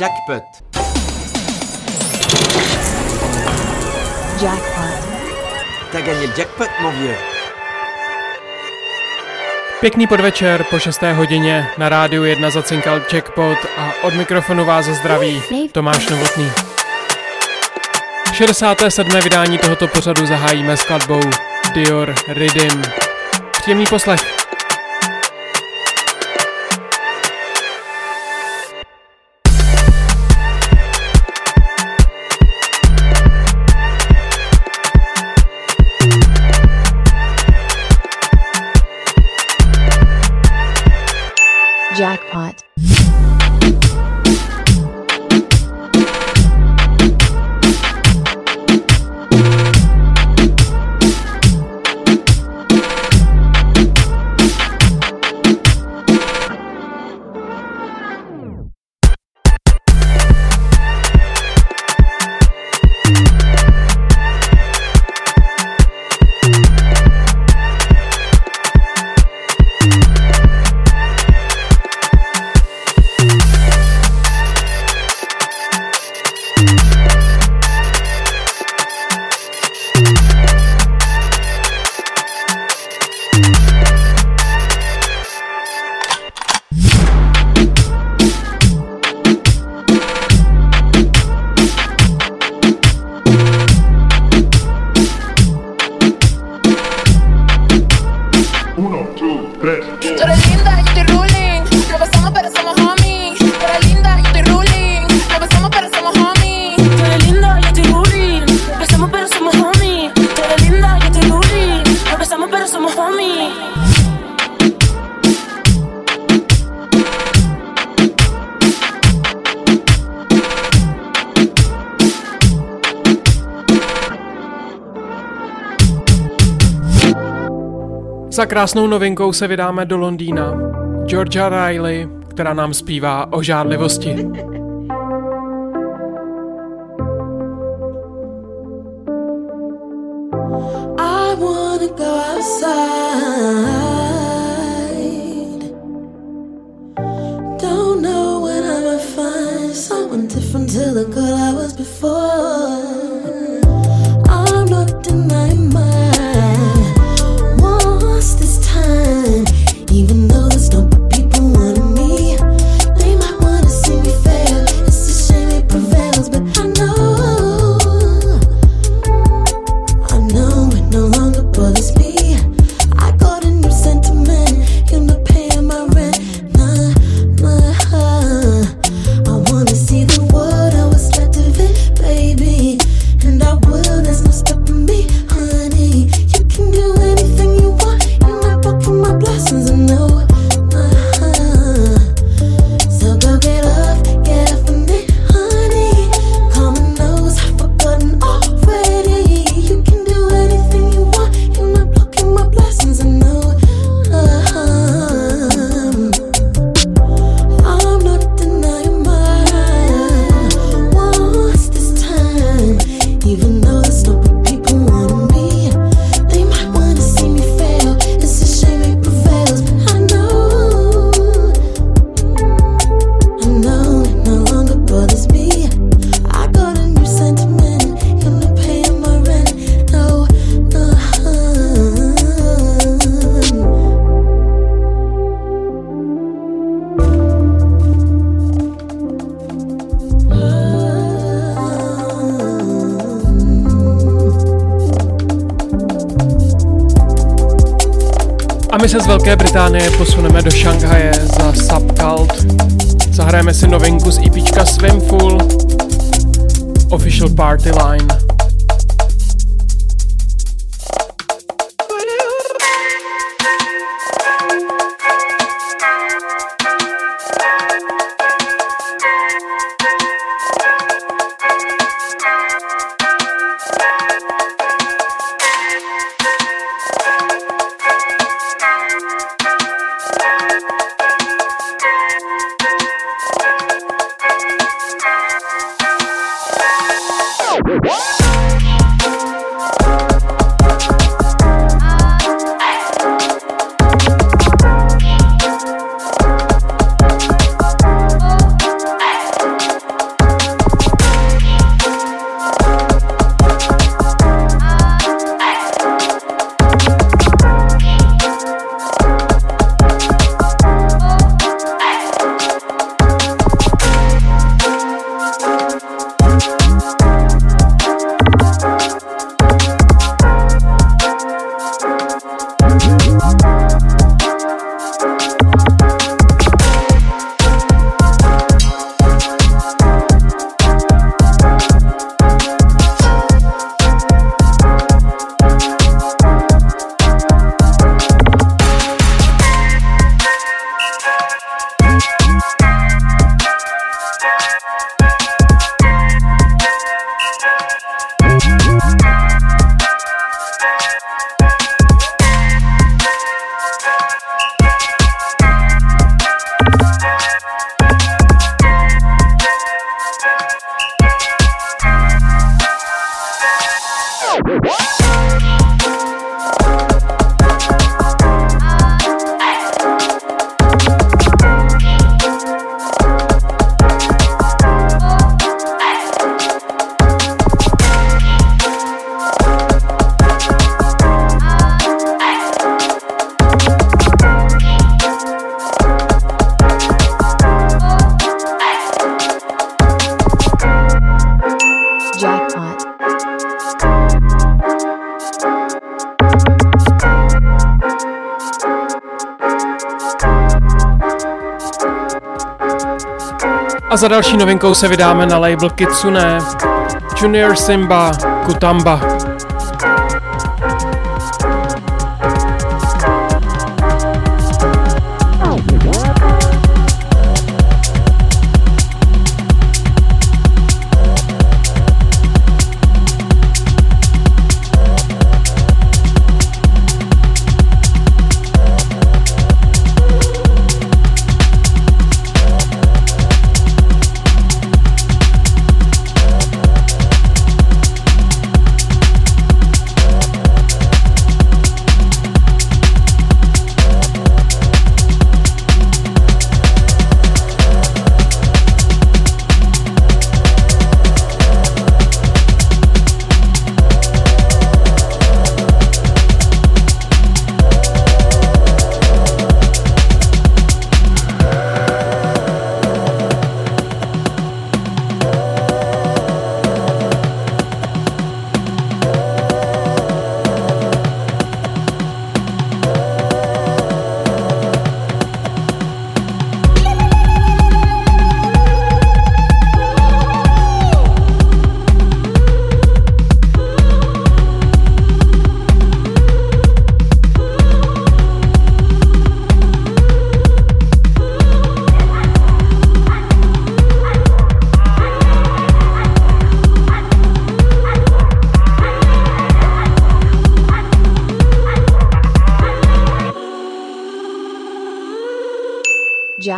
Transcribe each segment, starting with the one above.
Jackpot. Jackpot. T'as gagné le jackpot, mon vieux. Pěkný podvečer po 6. hodině na rádiu 1 zacinkal Jackpot a od mikrofonu vás zdraví Tomáš Novotný. 67. vydání tohoto pořadu zahájíme skladbou Dior Rhythm. Příjemný poslech. Za krásnou novinkou se vydáme do Londýna. Georgia Riley, která nám zpívá o žádlivosti. Se z Velké Británie posuneme do Šanghaje za Subcult. Zahrajeme si novinku z EPčka Swimful, Official Party Line. A za další novinkou se vydáme na label Kitsune, Junior Simba, Kutamba.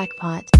jackpot.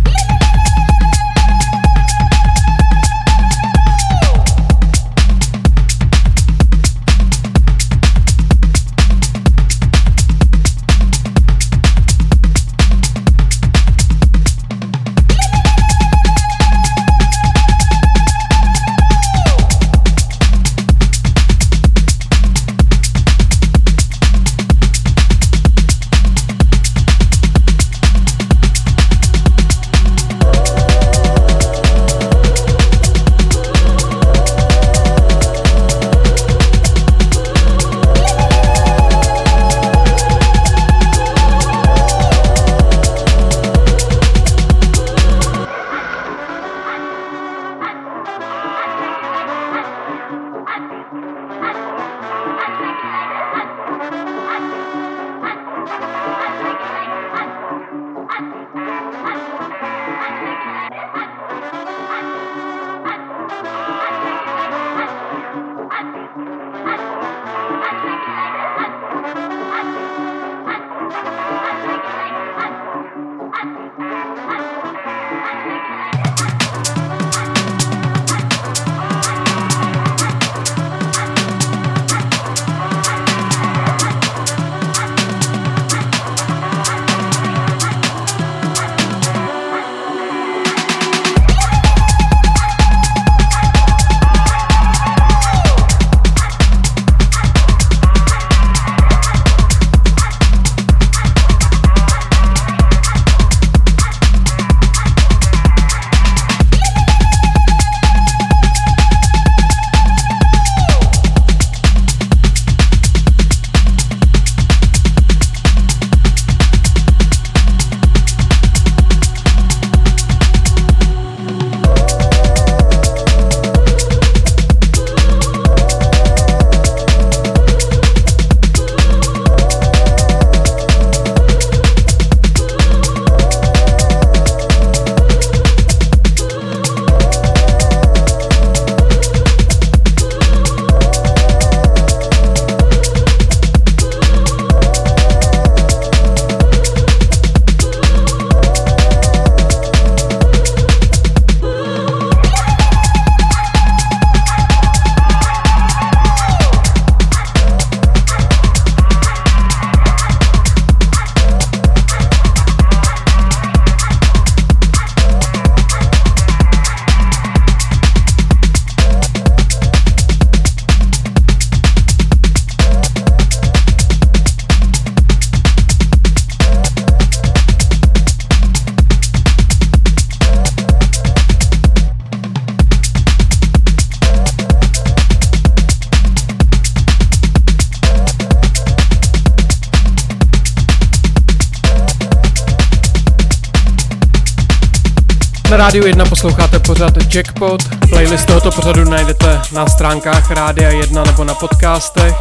Rádiu 1 posloucháte pořad Jackpot. Playlist tohoto pořadu najdete na stránkách Rádia 1 nebo na podcastech.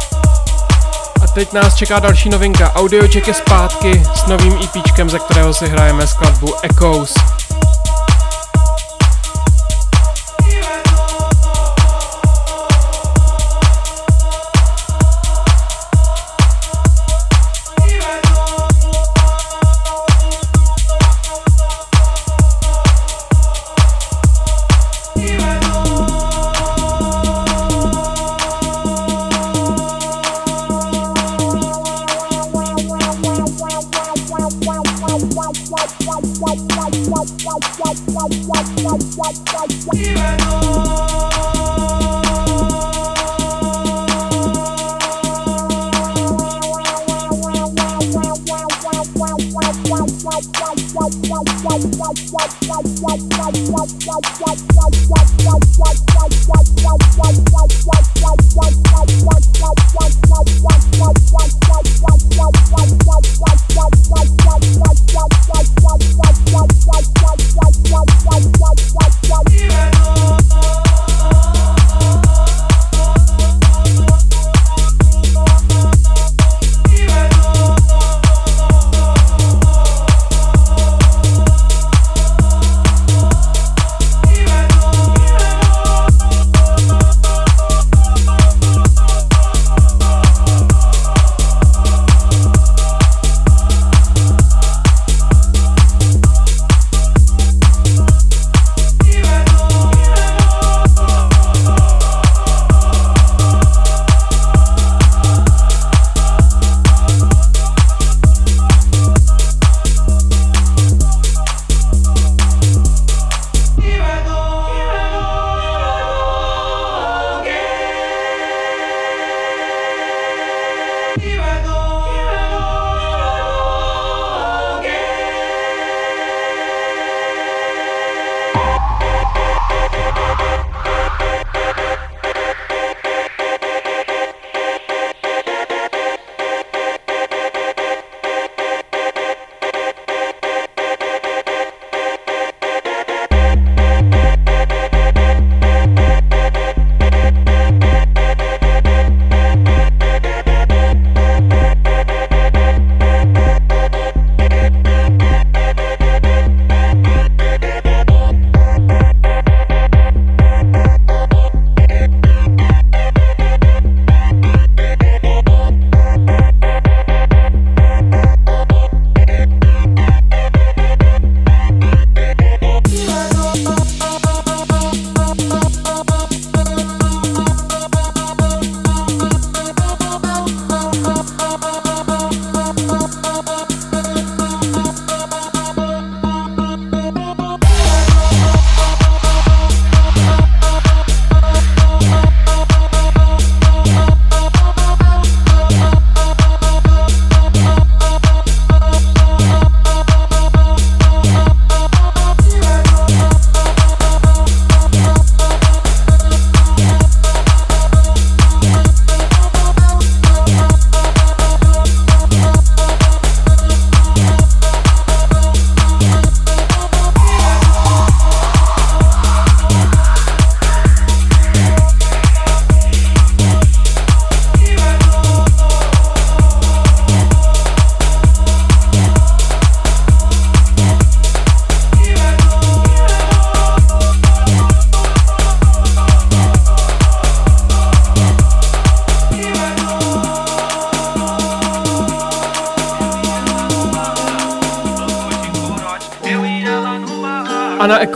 A teď nás čeká další novinka. Audio Jack je zpátky s novým EPčkem, ze kterého si hrajeme skladbu Echoes.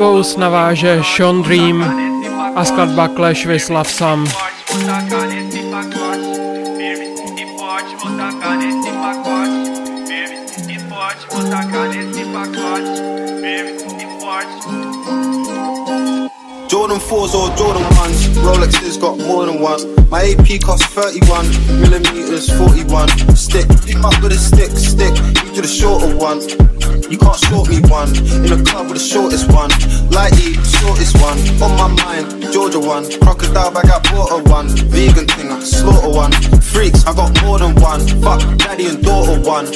Echoes naváže Sean Dream a skladba Clash with Love Sam. Jordan 4s or Jordan 1s, Rolexes got more than one. My AP costs 31 millimeters, 41 stick. With a stick, stick, you to the shorter one. You can't short me one. In a club with the shortest one. Lighty, shortest one. On my mind, Georgia one. Crocodile bag, I bought a one. Vegan thing, I slaughter one. Freaks, I got more than one. Fuck, daddy and daughter one.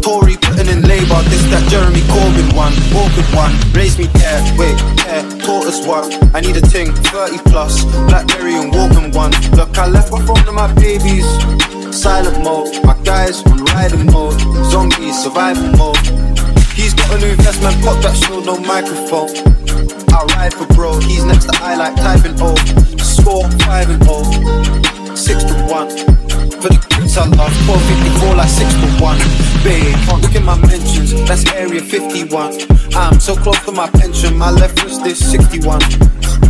Tory putting in labour, this that Jeremy Corbyn one. Awkward one. Raise me there, wait, there, tortoise one. I need a ting, 30 plus. Blackberry and Walkman one. Look, I left my phone to my babies. Silent mode, my guys on riding mode. Zombies, survival mode. He's got a new vest, man, pop that show, no microphone. I ride for bro, he's next to I like typing O. Score 5 and 0. 6 to 1. For the kids I love, 454 like 6 to 1. Babe, look at my mentions, that's area 51. I'm so close to my pension, my left wrist is 61.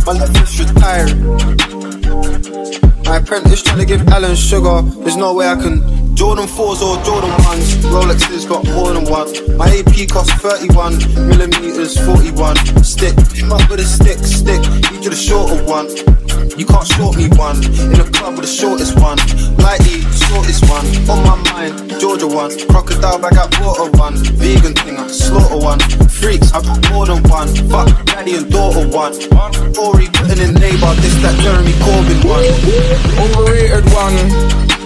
My left wrist retired. My apprentice trying to give Alan sugar. There's no way I can. Jordan 4s or Jordan 1s. Rolexes got more than one. My AP cost 31 millimeters, 41. Stick, him up with a stick, stick. You do the shorter one. You can't short me one. In a club with the shortest one. Lighty, shortest one. On my mind, Georgia one. Crocodile bag, I bought one. Vegan thing, I slaughter one. Freaks, I got more than one. Fuck, daddy and daughter one. Tory putting in labour, this that Jeremy Corbyn one. Overrated one.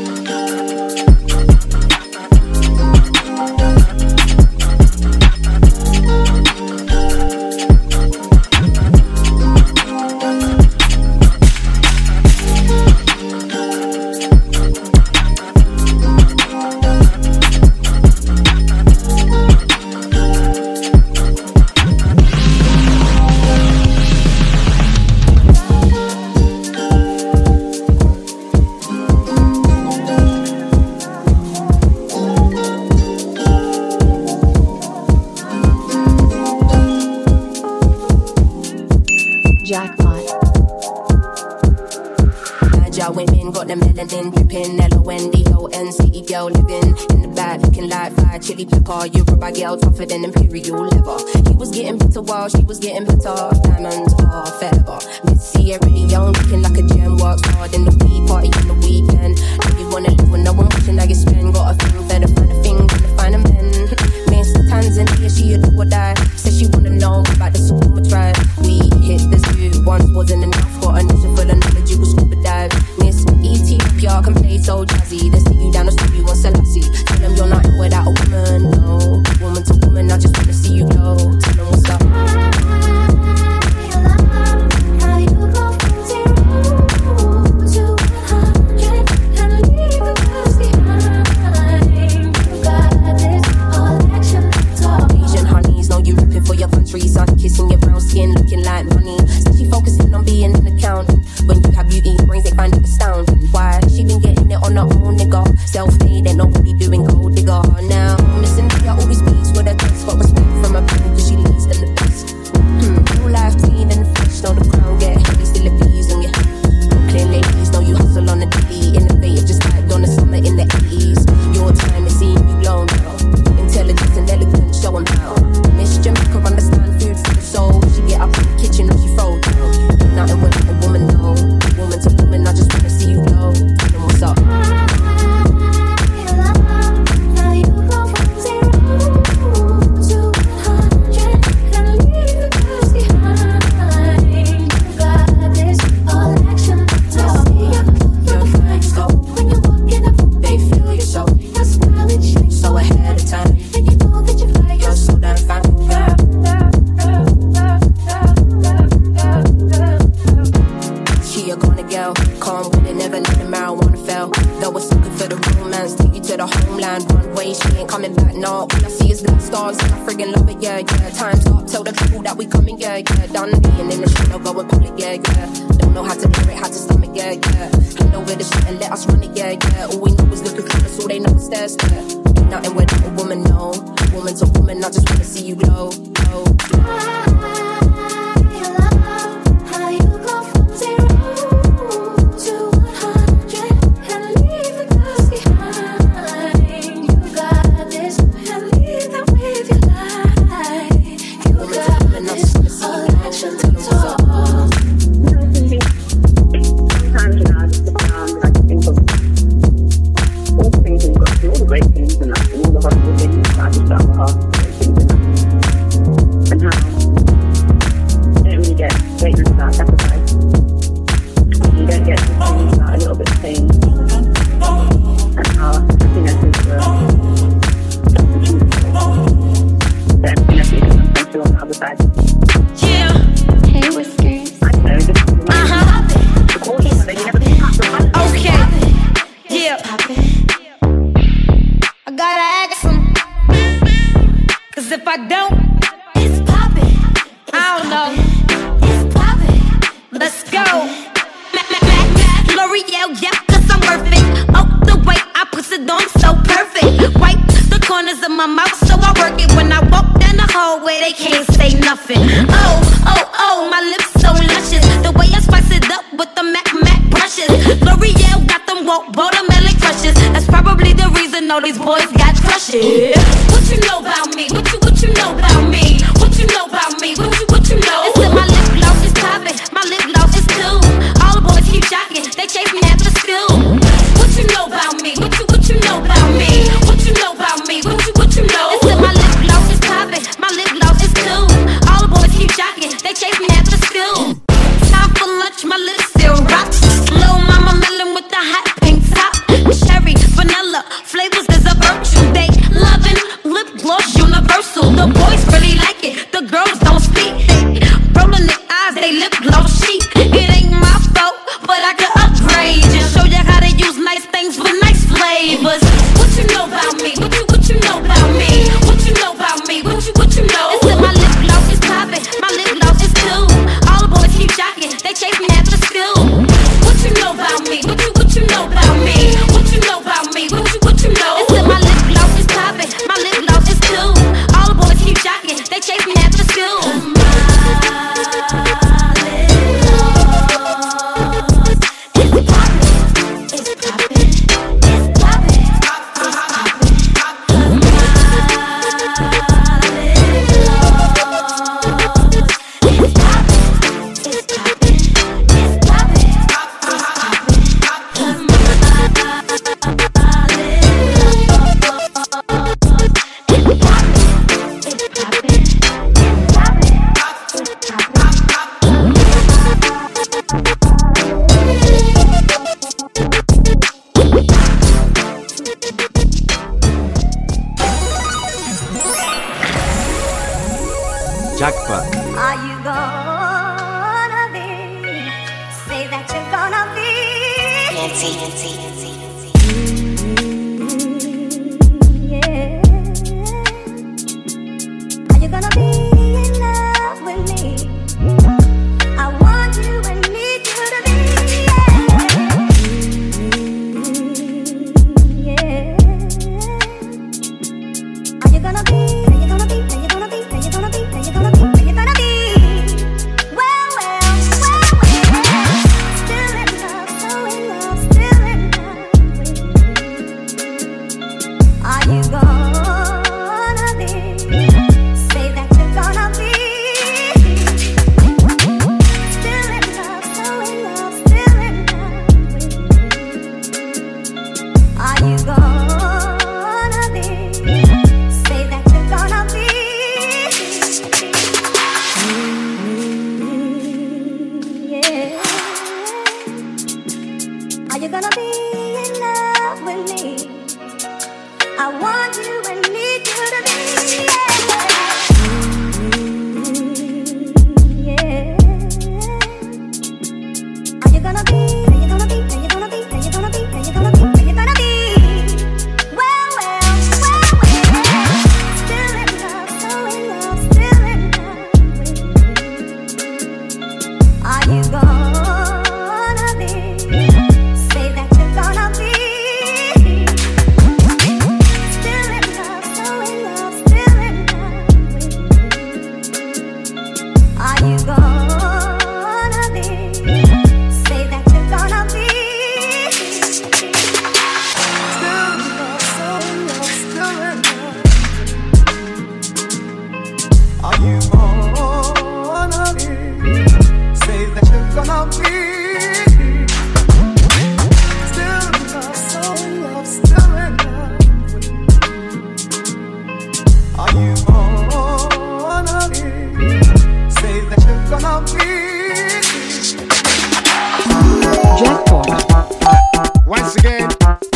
Girl tougher than imperial leather. He was getting bitter while she was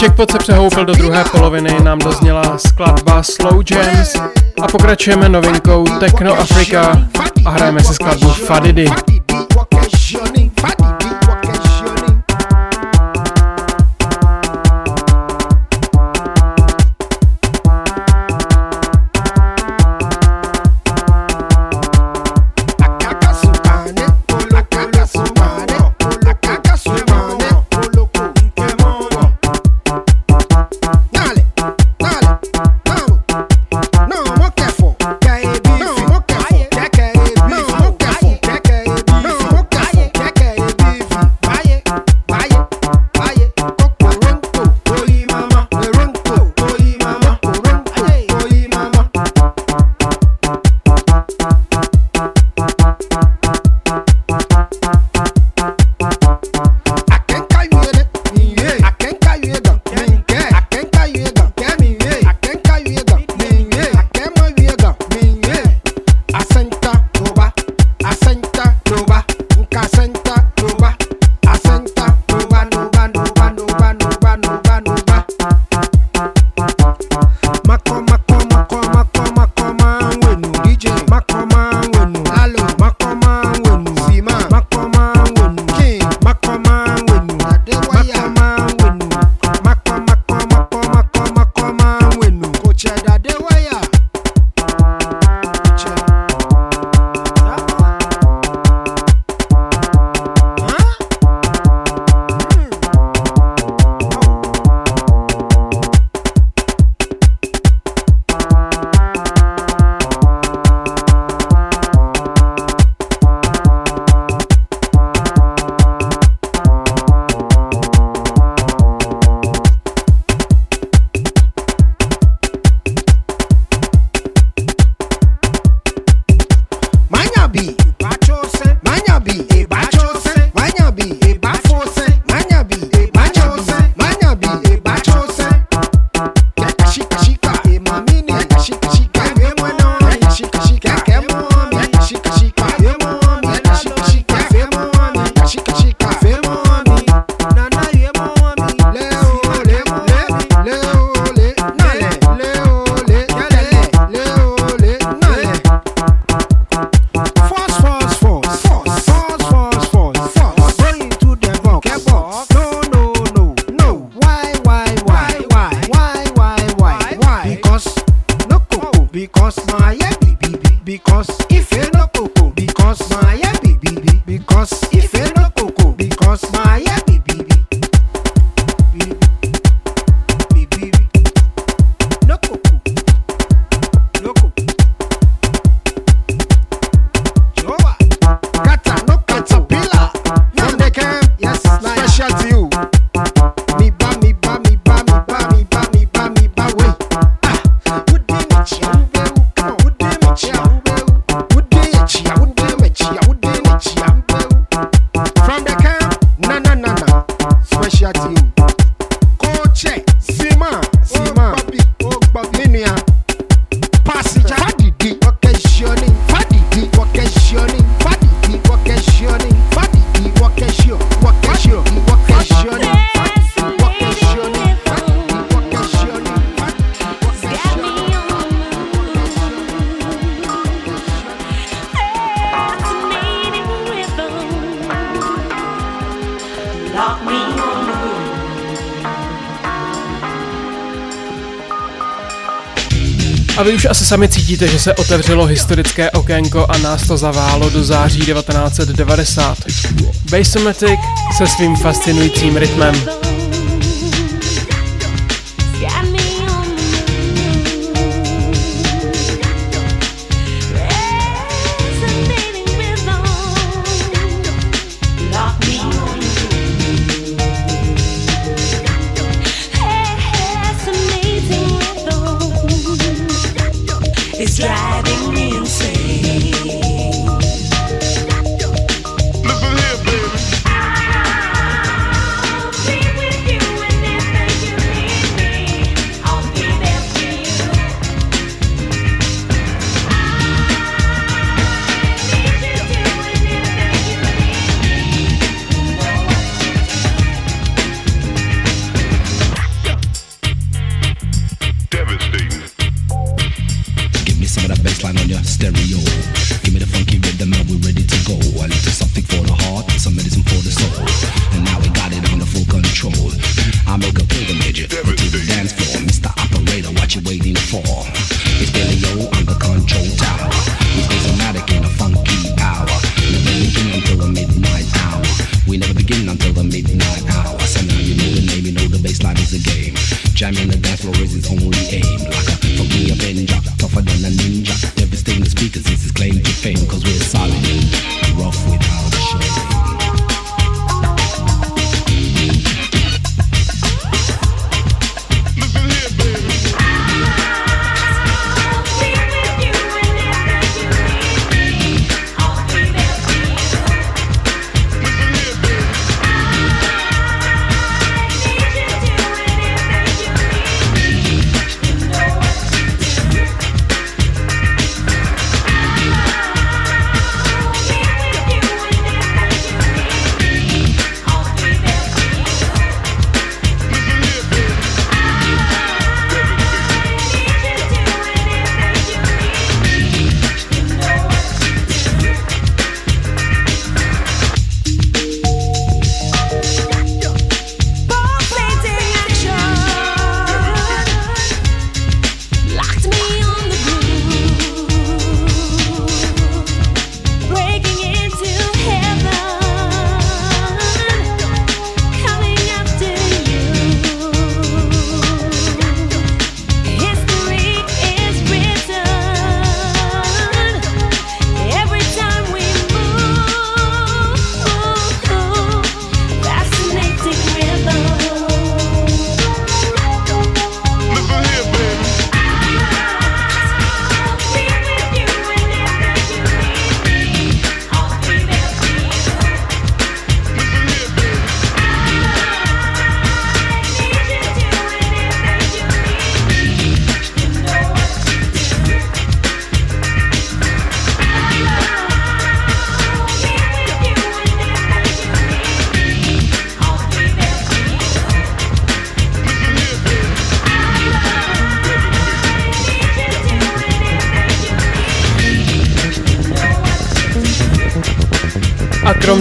Jackpot. Se přehoupil do druhé poloviny, nám dozněla skladba Slow Jams a pokračujeme novinkou Techno Africa a hrajeme si skladbu Fadidi. Cítíte, že se otevřelo historické okénko a nás to zaválo do září 1990. Basomatic se svým fascinujícím rytmem.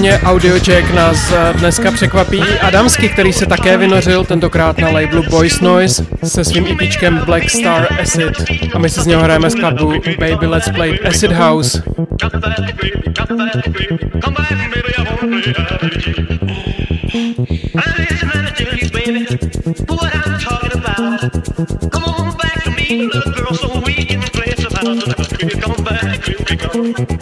mě audioček nás eh, dneska překvapí Adamsky, který se také vynořil, tentokrát na labelu Boys Noise se svým ipičkem Black Star Acid. A my si z něho hrajeme skladbu Baby Let's Play Acid House. Come on back to me, little girl, so we can play some house. Come back, come back.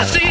the sea.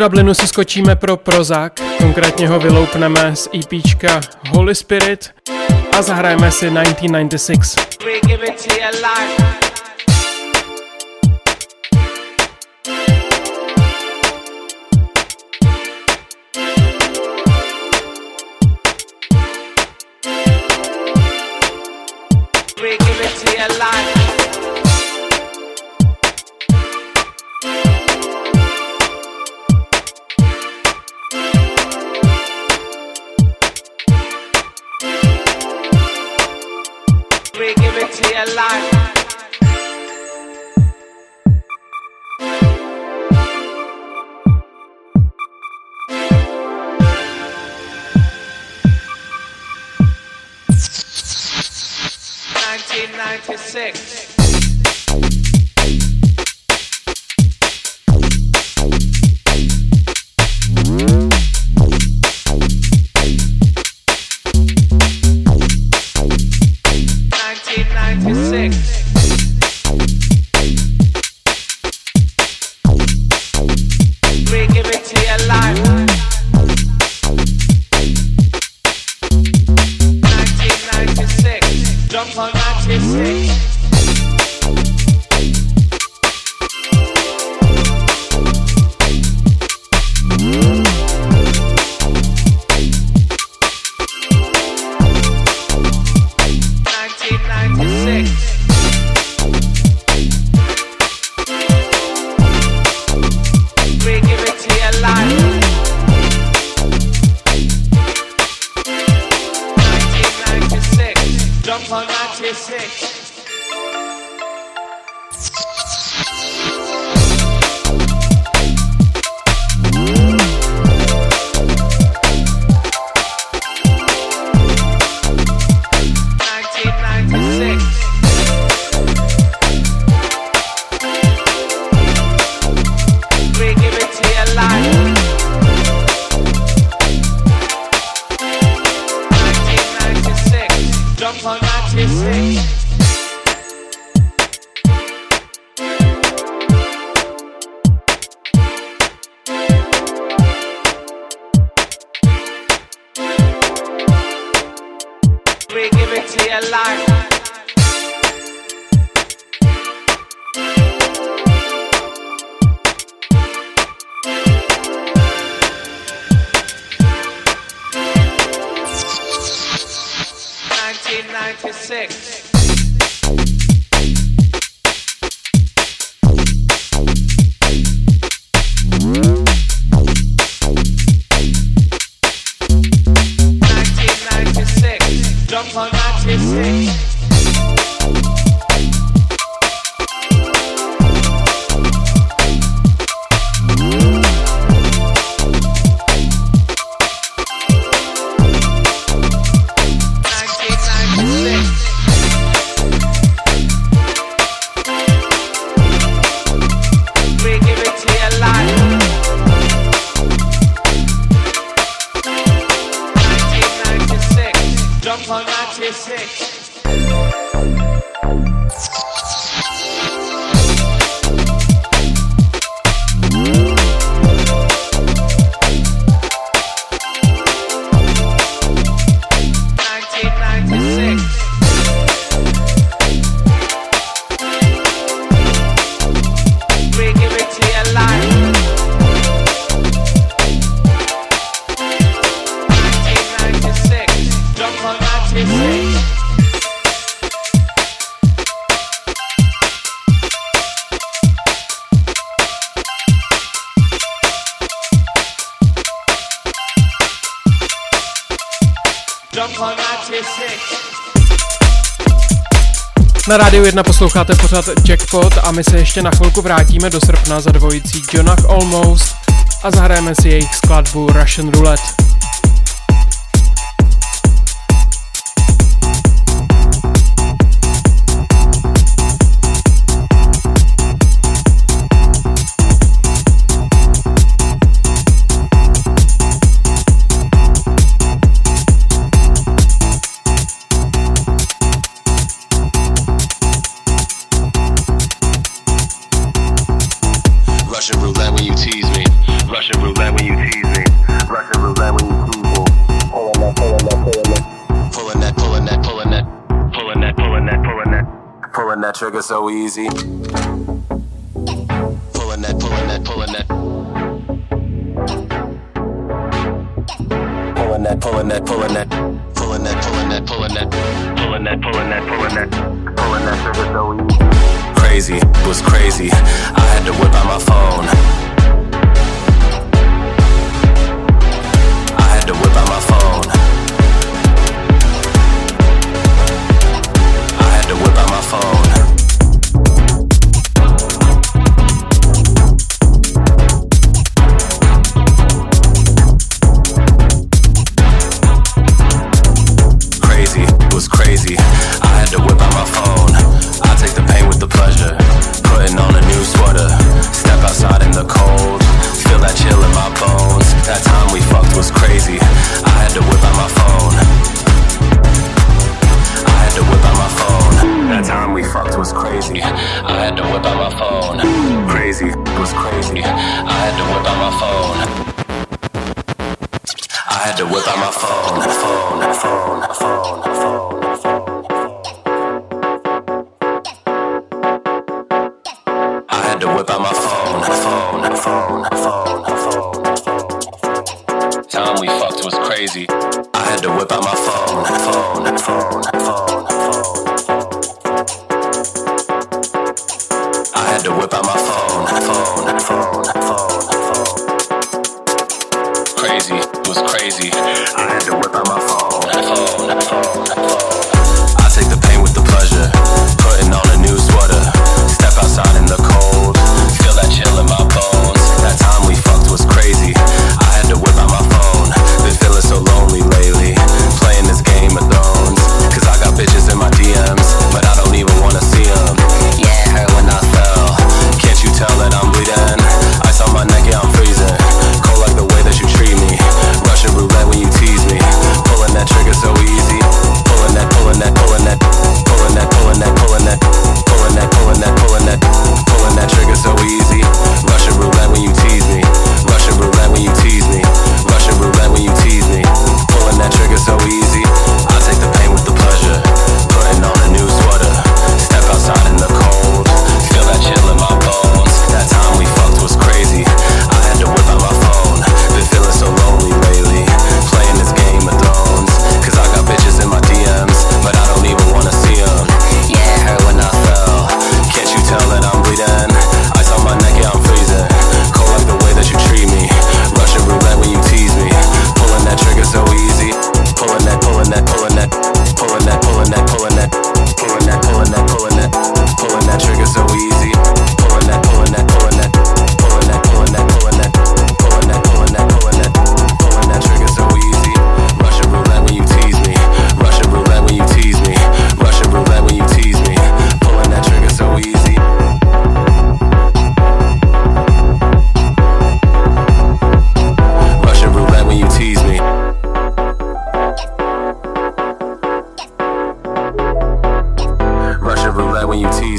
Dublinu si skočíme pro Prozac, konkrétně ho vyloupneme z EPčka Holy Spirit a zahrajeme si 1996. rádiu 1 posloucháte pořád Jackpot a my se ještě na chvilku vrátíme do srpna za dvojicí Jonah Almost a zahrajeme si jejich skladbu Russian Roulette. Russian roulette when you tease. Russian roulette when you tease me. Pulling that, pulling that, pulling that. Pulling that, pulling that, pulling that. Pulling that, pulling that, pulling that. Pulling that trigger so easy. Pulling that, pulling that, pulling that. Pulling that, pulling that, pulling that. Pulling that, pulling that, pulling that. Pulling that, pulling that, pulling that. Pulling that trigger so easy. Crazy was crazy. I had to whip out my phone.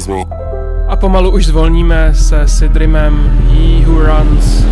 mechanizmy. A pomalu už zvolníme se Sidrimem He Who Runs.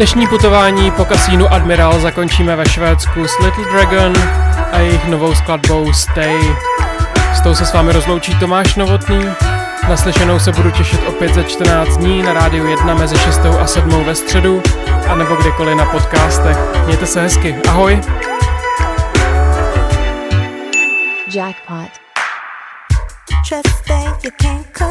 Dnešní putování po kasínu Admiral zakončíme ve Švédsku s Little Dragon a jejich novou skladbou Stay. S tou se s vámi rozloučí Tomáš Novotný. Naslyšenou se budu těšit opět za 14 dní na rádiu 1 mezi 6 a 7 ve středu a nebo kdykoliv na podcastech. Mějte se hezky. Ahoj! Jackpot. Trust that you can't control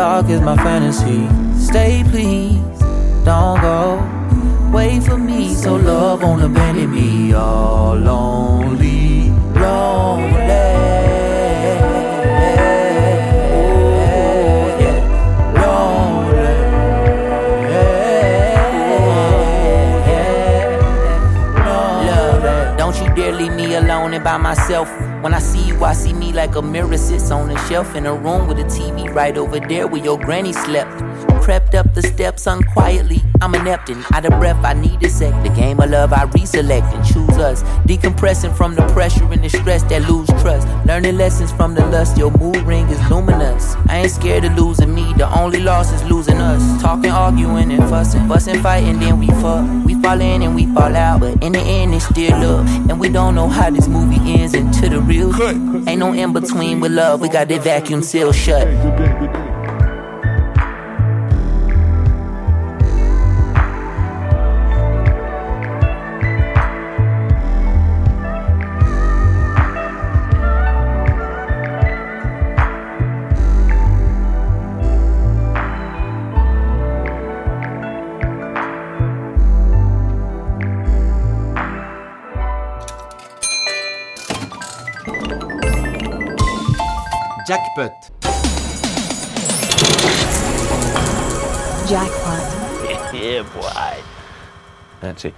dark is my fantasy. Stay please, don't go. Wait for me, so love won't abandon me. All lonely, lonely. Don't you dare leave me alone and by myself. When I see you, I see me like a mirror sits on a shelf in a room with a TV right over there where your granny slept. Crept up the steps unquietly. I'm inept and out of breath. I need a sec. The game of love I reselect and choose us. Decompressing from the pressure and the stress that lose trust. Learning lessons from the lust. Your mood ring is luminous. I ain't scared of losing me. The only loss is losing us. Talking, arguing, and fussing. Fussing, fighting, then we fuck. We fall in and we fall out. But in the end, it's still love. And we don't know how this movie ends until the real. Ain't no in between with love. We got that vacuum seal shut. Jackpot. Jackpot. yeah, boy. That's it.